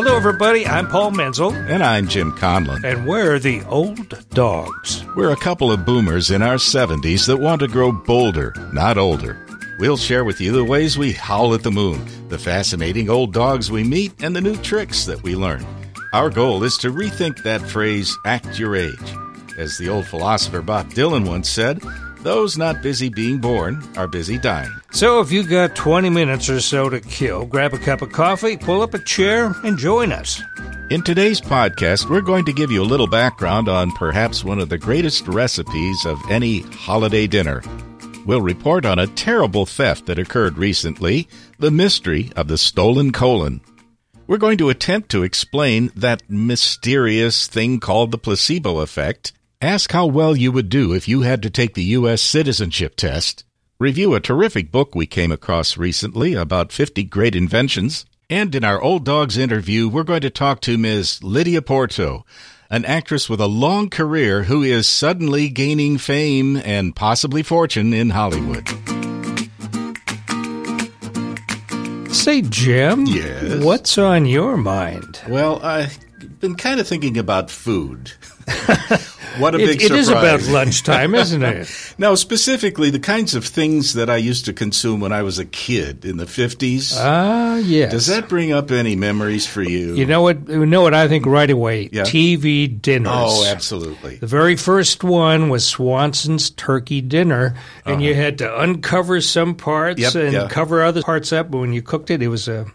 Hello, everybody. I'm Paul Menzel, And I'm Jim Conlon. and we're the Old Dogs. We're a couple of boomers in our 70s that want to grow bolder, not older. We'll share with you the ways we howl at the moon, the fascinating old dogs we meet, and the new tricks that we learn. Our goal is to rethink that phrase, act your age. As the old philosopher Bob Dylan once said, those not busy being born are busy dying. So, if you've got 20 minutes or so to kill, grab a cup of coffee, pull up a chair, and join us. In today's podcast, we're going to give you a little background on perhaps one of the greatest recipes of any holiday dinner. We'll report on a terrible theft that occurred recently, the mystery of the stolen colon. We're going to attempt to explain that mysterious thing called the placebo effect, ask how well you would do if you had to take the U.S. citizenship test, review a terrific book we came across recently about 50 great inventions, and in our Old Dogs interview, we're going to talk to Ms. Lydia Porto, an actress with a long career who is suddenly gaining fame and possibly fortune in Hollywood. Say, Jim, Yes? what's on your mind? Well, I've been kind of thinking about food. what a It- big it surprise. is about lunchtime, isn't it? Now, specifically, the kinds of things that I used to consume when I was a kid in the 50s. Ah, yes. Does that bring up any memories for you? You know what? You know what I think right away. Yeah. TV dinners. oh, absolutely. The very first one was Swanson's turkey dinner, and you had to uncover some parts Uh-huh. Yep, and yeah. cover other parts up. But when you cooked it, it was a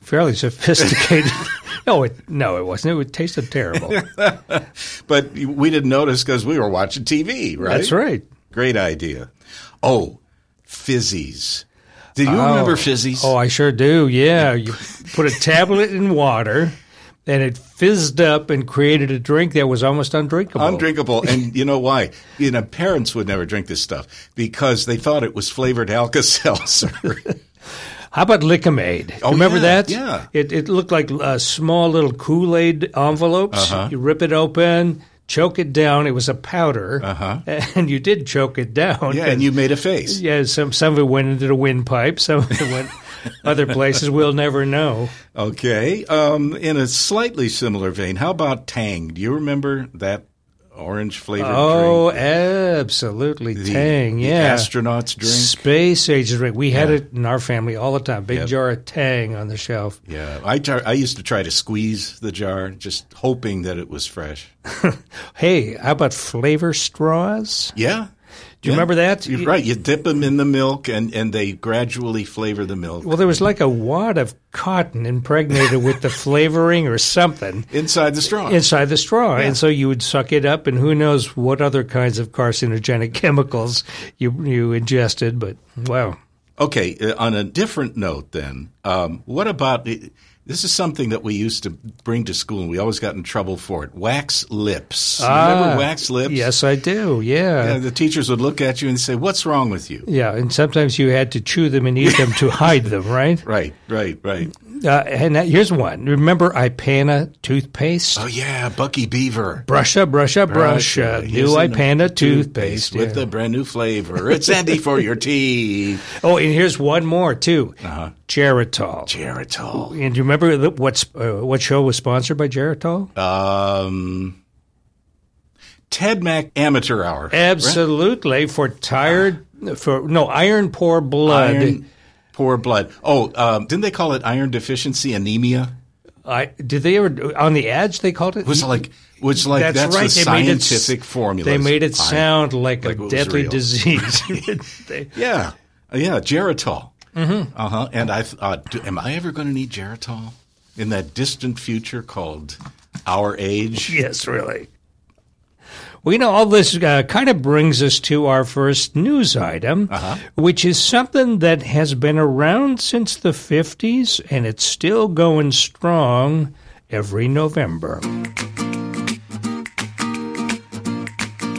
fairly sophisticated. no, it no, it wasn't. It tasted terrible. But we didn't notice because we were watching TV, right? That's right. Great idea. Oh, fizzies. Do you oh. remember fizzies? Oh, I sure do. Yeah, you put a tablet in water, and it fizzed up and created a drink that was almost undrinkable. Undrinkable. and you know why? You know, parents would never drink this stuff because they thought it was flavored Alka-Seltzer. How about Lik-M-Aid? Oh, Remember yeah, that? yeah. It, it looked like uh, small little Kool Aid envelopes. Uh-huh. You rip it open, choke it down. It was a powder, Uh-huh. and you did choke it down. yeah, and you made a face. yeah, some some of it went into the windpipe. Some of it went other places. We'll never know. Okay. Um, in a slightly similar vein, how about Tang? Do you remember that orange flavored Oh, drink? absolutely, The- Tang. the yeah, astronaut's drink? Space age drink. We had Yeah. it in our family all the time. Big Yep. jar of Tang on the shelf. Yeah, I, tar- I used to try to squeeze the jar, just hoping that it was fresh. Hey, how about flavor straws? Yeah. You remember that? You're right. You dip them in the milk, and, and they gradually flavor the milk. Well, there was like a wad of cotton impregnated with the flavoring or something Inside the straw. inside the straw. And so you would suck it up, and who knows what other kinds of carcinogenic chemicals you, you ingested. But wow. Okay, uh, on a different note, then, um, what about this? Is something that we used to bring to school, and we always got in trouble for it. Wax lips. You Remember Ah, wax lips? Yes, I do. Yeah, Yeah. the teachers would look at you and say, "What's wrong with you?" Yeah, and sometimes you had to chew them and eat them to hide them, right? Right, right, right. Uh, and that, here's one. Remember Ipana toothpaste? Oh yeah, Bucky Beaver. Brush brusha, brush Here's New a Ipana toothpaste. with yeah. a brand new flavor. It's handy for your teeth. Oh, and here's one more too. Uh-huh. Geritol. Geritol. And do you remember the, what's uh, what show was sponsored by Geritol? Um, Ted Mack Amateur Hour. Absolutely for tired for no iron poor blood. Iron, poor blood. Oh, um, didn't they call it iron deficiency anemia? I did they ever on the ads they called it? Was like, was like that's, right. the they made it, scientific formula. They made it sound like, Like a deadly disease. They- Yeah, yeah, Geritol. Mm-hmm. Uh huh. And I thought, do, am I ever going to need Geritol in that distant future called our age? yes, really. Well, you know, all this uh, kind of brings us to our first news item, Uh-huh. which is something that has been around since the 50s and it's still going strong every November.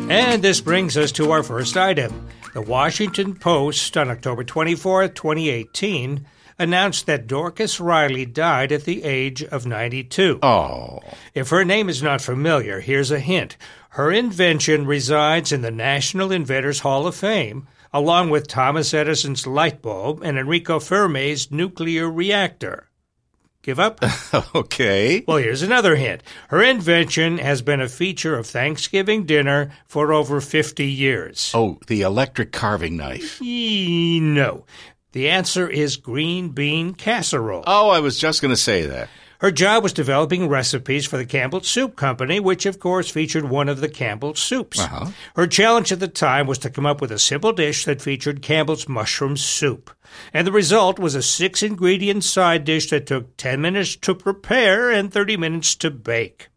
And this brings us to our first item. The Washington Post on October 24th, 2018, announced that Dorcas Reilly died at the age of 92. Oh, If her name is not familiar, here's a hint. Her invention resides in the National Inventors Hall of Fame, along with Thomas Edison's light bulb and Enrico Fermi's nuclear reactor. Give up? okay. Well, here's another hint. Her invention has been a feature of Thanksgiving dinner for over 50 years. Oh, the electric carving knife. E- no. The answer is green bean casserole. Oh, I was just going to say that. Her job was developing recipes for the Campbell Soup Company, which of course featured one of the Campbell soups. Uh-huh. Her challenge at the time was to come up with a simple dish that featured Campbell's mushroom soup. And the result was a six ingredient side dish that took 10 minutes to prepare and 30 minutes to bake.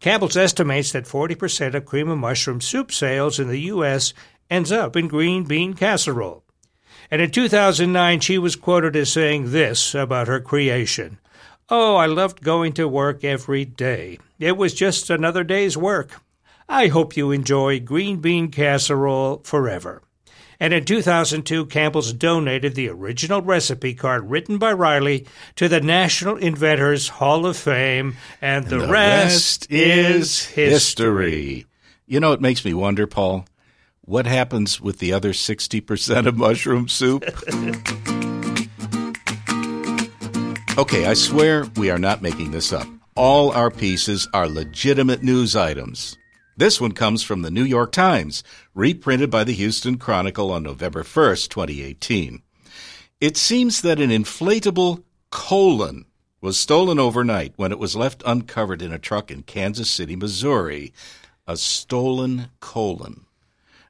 Campbell's estimates that 40% of cream of mushroom soup sales in the U.S. ends up in green bean casserole. And in 2009, she was quoted as saying this about her creation. Oh, I loved going to work every day. It was just another day's work. I hope you enjoy green bean casserole forever. And in 2002, Campbell's donated the original recipe card written by Reilly to the National Inventors Hall of Fame, and, the, The rest, is history. history. You know, it makes me wonder, Paul, what happens with the other 60% of mushroom soup? okay, I swear we are not making this up. All our pieces are legitimate news items. This one comes from the New York Times, reprinted by the Houston Chronicle on November 1st, 2018. It seems that an inflatable colon was stolen overnight when it was left uncovered in a truck in Kansas City, Missouri. A stolen colon.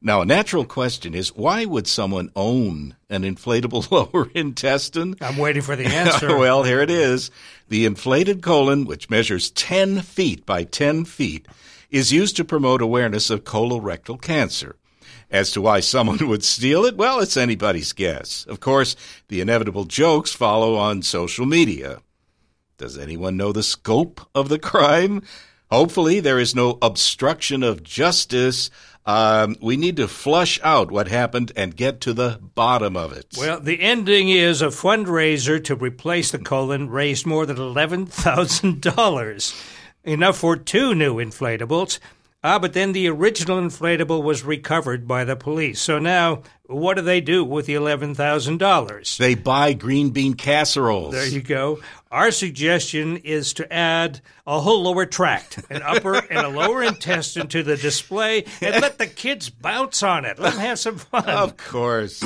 Now, a natural question is why would someone own an inflatable lower intestine? I'm waiting for the answer. well, here it is. The inflated colon, which measures 10 feet by 10 feet, is used to promote awareness of colorectal cancer. As to why someone would steal it, well, it's anybody's guess. Of course, the inevitable jokes follow on social media. Does anyone know the scope of the crime? Hopefully, there is no obstruction of justice. Um, we need to flush out what happened and get to the bottom of it. Well, the ending is a fundraiser to replace the colon raised more than $11,000. Enough for two new inflatables. Ah, but then the original inflatable was recovered by the police. So now, what do they do with the $11,000? they buy green bean casseroles. There you go. Our suggestion is to add a whole lower tract, an upper and a lower intestine to the display, and let the kids bounce on it. Let them have some fun. Of course.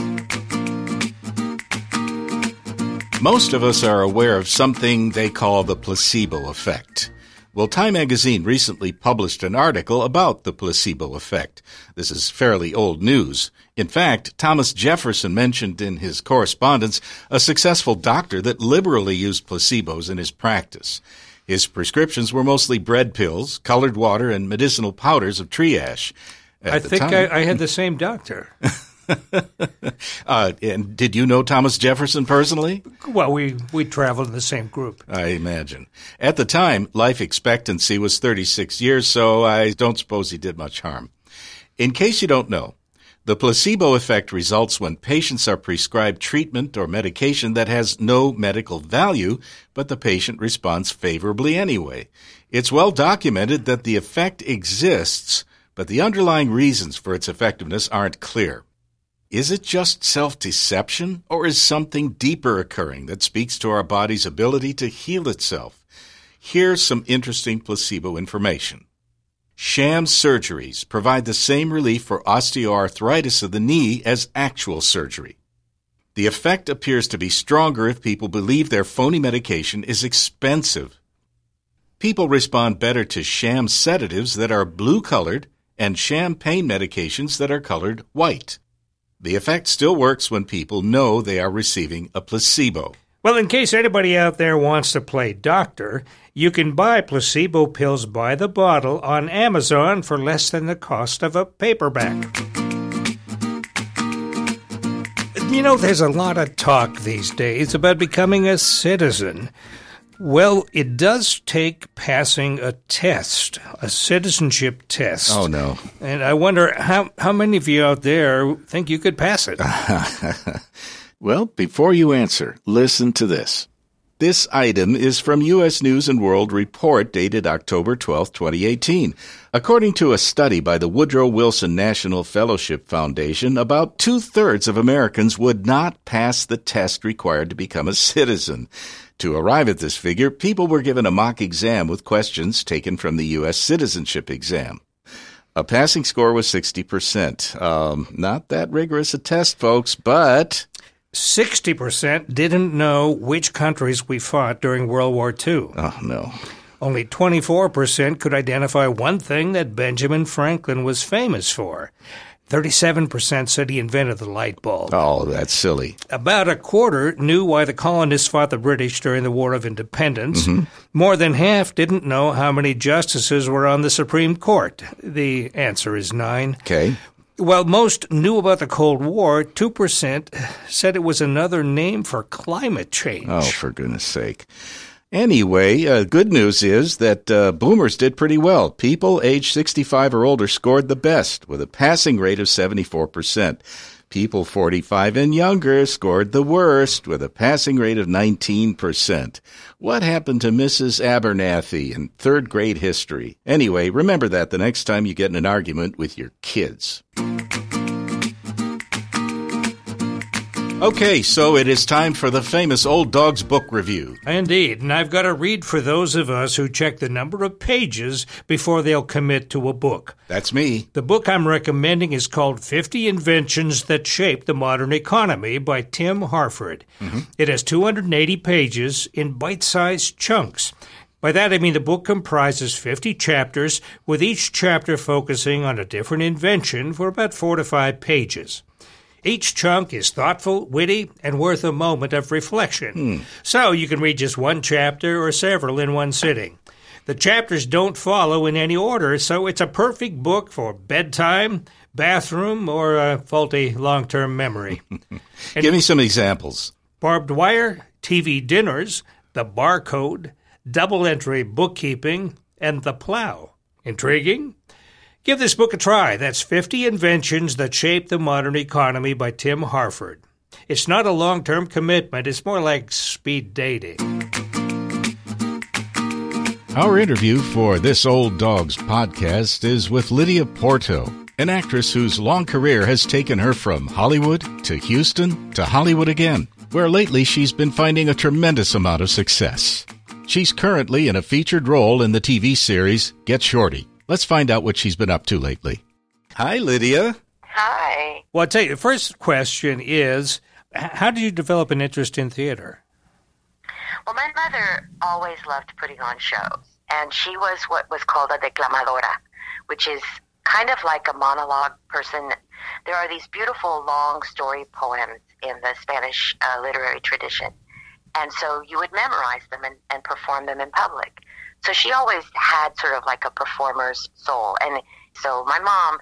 Most of us are aware of something they call the placebo effect. Well, Time magazine recently published an article about the placebo effect. This is fairly old news. In fact, Thomas Jefferson mentioned in his correspondence a successful doctor that liberally used placebos in his practice. His prescriptions were mostly bread pills, colored water, and medicinal powders of tree ash. At I think I, I had the same doctor. uh, and did you know Thomas Jefferson personally? Well, we, we traveled in the same group. I imagine. At the time, life expectancy was 36 years, so I don't suppose he did much harm. In case you don't know, the placebo effect results when patients are prescribed treatment or medication that has no medical value, but the patient responds favorably anyway. It's well documented that the effect exists, but the underlying reasons for its effectiveness aren't clear. Is it just self deception, or is something deeper occurring that speaks to our body's ability to heal itself? Here's some interesting placebo information. Sham surgeries provide the same relief for osteoarthritis of the knee as actual surgery. The effect appears to be stronger if people believe their phony medication is expensive. People respond better to sham sedatives that are blue colored and sham pain medications that are colored white. The effect still works when people know they are receiving a placebo. Well, in case anybody out there wants to play doctor, you can buy placebo pills by the bottle on Amazon for less than the cost of a paperback. You know, there's a lot of talk these days about becoming a citizen. Well, it does take passing a test, a citizenship test. Oh, no. And I wonder how, how many of you out there think you could pass it? Well, before you answer, listen to this. This item is from U.S. News and World Report dated October 12, 2018. According to a study by the Woodrow Wilson National Fellowship Foundation, about two thirds of Americans would not pass the test required to become a citizen. To arrive at this figure, people were given a mock exam with questions taken from the U.S. citizenship exam. A passing score was 60%. Um, not that rigorous a test, folks, but 60% didn't know which countries we fought during World War II. Oh, no. Only 24% could identify one thing that Benjamin Franklin was famous for. 37% said he invented the light bulb. Oh, that's silly. About a quarter knew why the colonists fought the British during the War of Independence. Mm-hmm. More than half didn't know how many justices were on the Supreme Court. The answer is nine. Okay. While most knew about the Cold War. 2% said it was another name for climate change. Oh, for goodness sake. Anyway, uh, good news is that uh, boomers did pretty well. People aged 65 or older scored the best with a passing rate of 74%. People 45 and younger scored the worst with a passing rate of 19%. What happened to Mrs. Abernathy in third grade history? Anyway, remember that the next time you get in an argument with your kids. Okay, so it is time for the famous Old Dogs book review. Indeed, and I've got to read for those of us who check the number of pages before they'll commit to a book. That's me. The book I'm recommending is called 50 Inventions That Shaped the Modern Economy by Tim Harford. Mm-hmm. It has 280 pages in bite sized chunks. By that I mean the book comprises 50 chapters, with each chapter focusing on a different invention for about four to five pages. Each chunk is thoughtful, witty, and worth a moment of reflection. Hmm. So you can read just one chapter or several in one sitting. The chapters don't follow in any order, so it's a perfect book for bedtime, bathroom, or a faulty long term memory. Give me some examples barbed wire, TV dinners, the barcode, double entry bookkeeping, and the plow. Intriguing? Give this book a try. That's 50 Inventions That Shape the Modern Economy by Tim Harford. It's not a long term commitment, it's more like speed dating. Our interview for This Old Dogs podcast is with Lydia Porto, an actress whose long career has taken her from Hollywood to Houston to Hollywood again, where lately she's been finding a tremendous amount of success. She's currently in a featured role in the TV series Get Shorty. Let's find out what she's been up to lately. Hi, Lydia. Hi. Well, I'll tell you, the first question is how did you develop an interest in theater? Well, my mother always loved putting on shows, and she was what was called a declamadora, which is kind of like a monologue person. There are these beautiful long story poems in the Spanish uh, literary tradition. And so you would memorize them and, and perform them in public. So she always had sort of like a performer's soul. And so my mom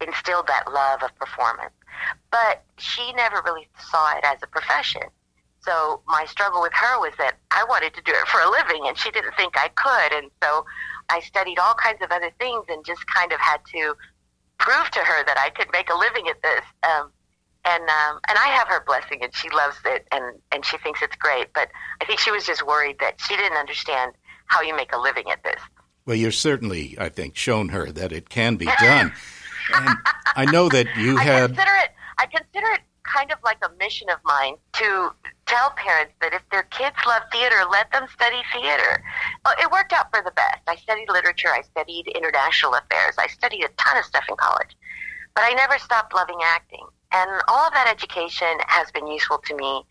instilled that love of performance. But she never really saw it as a profession. So my struggle with her was that I wanted to do it for a living and she didn't think I could. And so I studied all kinds of other things and just kind of had to prove to her that I could make a living at this. Um, and um, and I have her blessing, and she loves it, and and she thinks it's great. But I think she was just worried that she didn't understand how you make a living at this. Well, you're certainly, I think, shown her that it can be done. and I know that you I had. Consider it, I consider it kind of like a mission of mine to tell parents that if their kids love theater, let them study theater. Well, it worked out for the best. I studied literature, I studied international affairs, I studied a ton of stuff in college. But I never stopped loving acting. And all of that education has been useful to me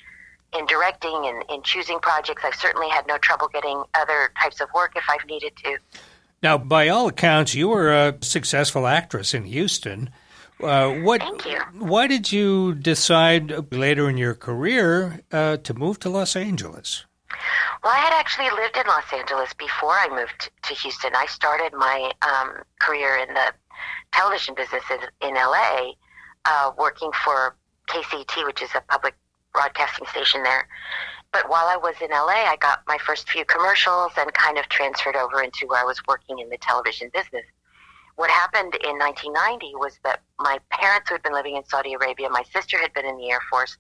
in directing and in choosing projects. I've certainly had no trouble getting other types of work if I've needed to. Now, by all accounts, you were a successful actress in Houston. Uh, what, Thank you. Why did you decide later in your career uh, to move to Los Angeles? Well, I had actually lived in Los Angeles before I moved to Houston. I started my um, career in the television business in, in LA, uh, working for KCET, which is a public broadcasting station there. But while I was in LA, I got my first few commercials and kind of transferred over into where I was working in the television business. What happened in 1990 was that my parents who had been living in Saudi Arabia, my sister had been in the Air Force,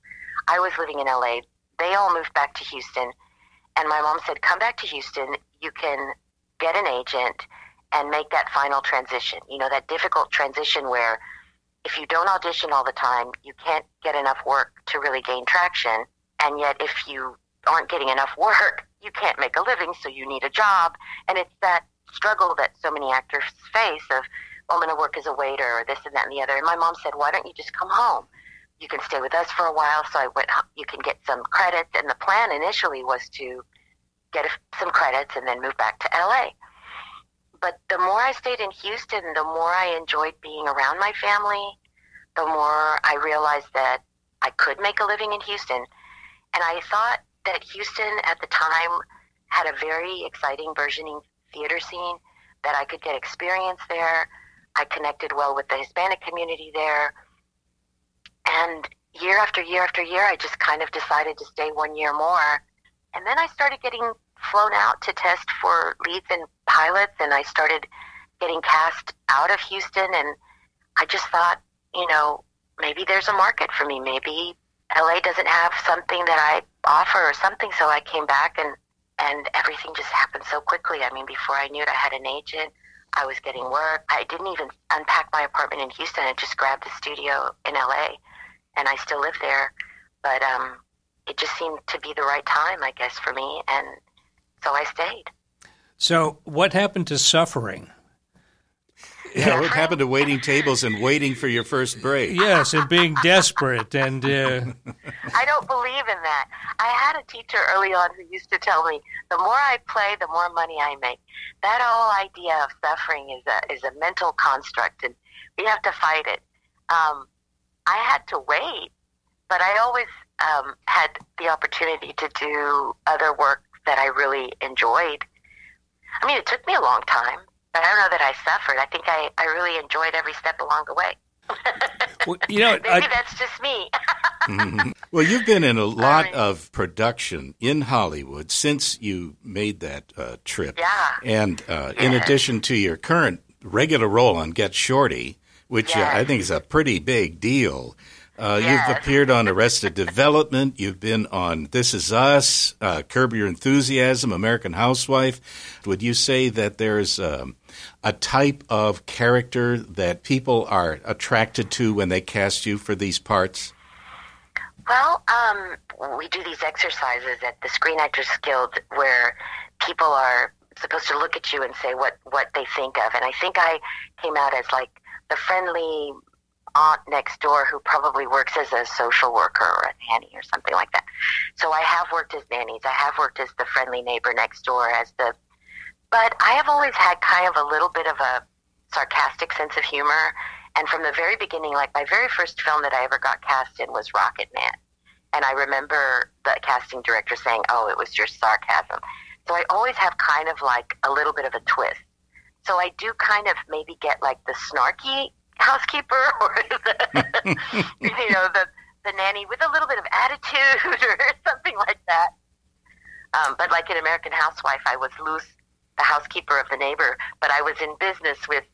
I was living in LA. They all moved back to Houston, And my mom said, come back to Houston. You can get an agent and make that final transition. You know, that difficult transition where if you don't audition all the time, you can't get enough work to really gain traction. And yet, if you aren't getting enough work, you can't make a living, so you need a job. And it's that struggle that so many actors face of, oh, I'm going to work as a waiter or this and that and the other. And my mom said, why don't you just come home? You can stay with us for a while. So I went, you can get some credits. And the plan initially was to get some credits and then move back to LA. But the more I stayed in Houston, the more I enjoyed being around my family, the more I realized that I could make a living in Houston. And I thought that Houston at the time had a very exciting burgeoning theater scene, that I could get experience there. I connected well with the Hispanic community there. And year after year after year, I just kind of decided to stay one year more. And then I started getting flown out to test for leads and pilots, and I started getting cast out of Houston. And I just thought, you know, maybe there's a market for me. Maybe LA doesn't have something that I offer or something. So I came back, and and everything just happened so quickly. I mean, before I knew it, I had an agent. I was getting work. I didn't even unpack my apartment in Houston. I just grabbed the studio in LA, and I still live there. But um, it just seemed to be the right time, I guess, for me, and so I stayed. So, what happened to suffering? Yeah, what happened to waiting tables and waiting for your first break? Yes, and being desperate and. Uh... I don't believe in that. I had a teacher early on who used to tell me, "The more I play, the more money I make." That whole idea of suffering is a is a mental construct, and we have to fight it. Um, I had to wait, but I always um, had the opportunity to do other work that I really enjoyed. I mean, it took me a long time, but I don't know that I suffered. I think I, I really enjoyed every step along the way. well, you know, maybe I, that's just me. mm-hmm. Well, you've been in a lot right. of production in Hollywood since you made that uh, trip. Yeah. And uh, in addition to your current regular role on Get Shorty, which yes. uh, I think is a pretty big deal. Uh, yes. You've appeared on Arrested Development. You've been on This Is Us, uh, Curb Your Enthusiasm, American Housewife. Would you say that there's um, a type of character that people are attracted to when they cast you for these parts? Well, um, we do these exercises at the Screen Actors Guild where people are supposed to look at you and say what, what they think of. And I think I came out as like the friendly aunt next door who probably works as a social worker or a nanny or something like that. So I have worked as nannies. I have worked as the friendly neighbor next door, as the. But I have always had kind of a little bit of a sarcastic sense of humor. And from the very beginning, like my very first film that I ever got cast in was Rocket Man. And I remember the casting director saying, oh, it was your sarcasm. So I always have kind of like a little bit of a twist. So I do kind of maybe get like the snarky housekeeper or the, you know the the nanny with a little bit of attitude or something like that. Um, but like an American Housewife, I was Luz, the housekeeper of the neighbor, but I was in business with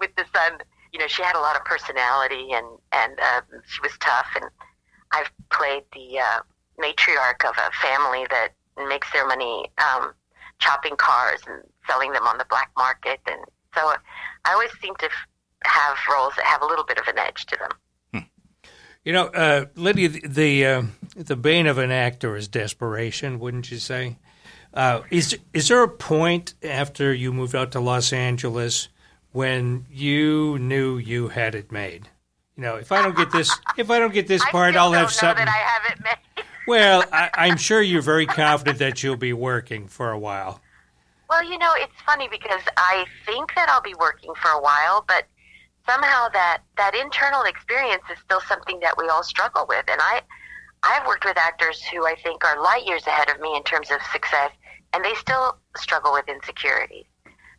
with the son. You know, she had a lot of personality and and um, she was tough. And I've played the uh, matriarch of a family that makes their money um, chopping cars and selling them on the black market and so I always seem to have roles that have a little bit of an edge to them. Hmm. You know, uh, Lydia, the the, uh, the bane of an actor is desperation, wouldn't you say? Uh, is is there a point after you moved out to Los Angeles when you knew you had it made? You know, if I don't get this, if I don't get this part, I'll have something. That I have it made. well, I, I'm sure you're very confident that you'll be working for a while. Well, you know, it's funny because I think that I'll be working for a while, but somehow that that internal experience is still something that we all struggle with. And I I've worked with actors who I think are light years ahead of me in terms of success, and they still struggle with insecurities.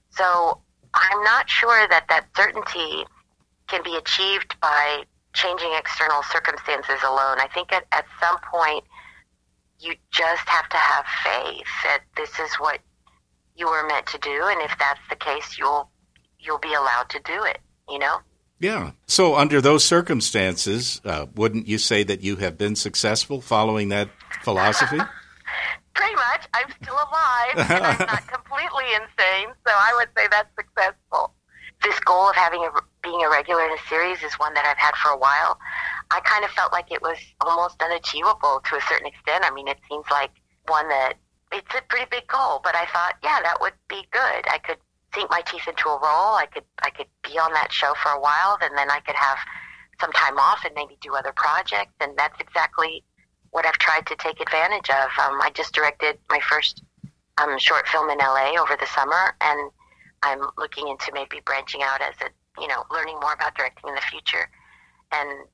So I'm not sure that that certainty can be achieved by changing external circumstances alone. I think at, at some point you just have to have faith that this is what you were meant to do, and if that's the case, you'll you'll be allowed to do it. You know. Yeah. So under those circumstances, uh, wouldn't you say that you have been successful following that philosophy? Pretty much. I'm still alive and I'm not completely insane, so I would say that's successful. This goal of having a, being a regular in a series is one that I've had for a while. I kind of felt like it was almost unachievable to a certain extent. I mean, it seems like one that it's a pretty big goal, but I thought, yeah, that would be good. I could sink my teeth into a role. I could I could be on that show for a while, and then I could have some time off and maybe do other projects. And that's exactly what I've tried to take advantage of. Um, I just directed my first um, short film in LA over the summer, and I'm looking into maybe branching out as a you know learning more about directing in the future. And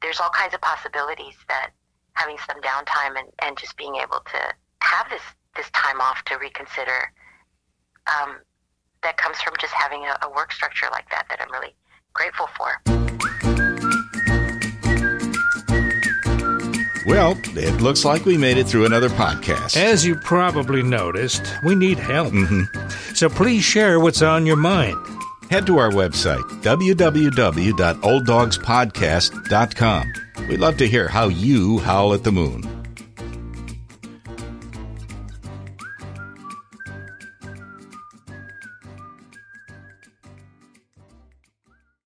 there's all kinds of possibilities that having some downtime and, and just being able to have this this time off to reconsider um, that comes from just having a, a work structure like that that I'm really grateful for. Well, it looks like we made it through another podcast. As you probably noticed, we need help. So please share what's on your mind. Head to our website, www.olddogspodcast.com. We'd love to hear how you howl at the moon.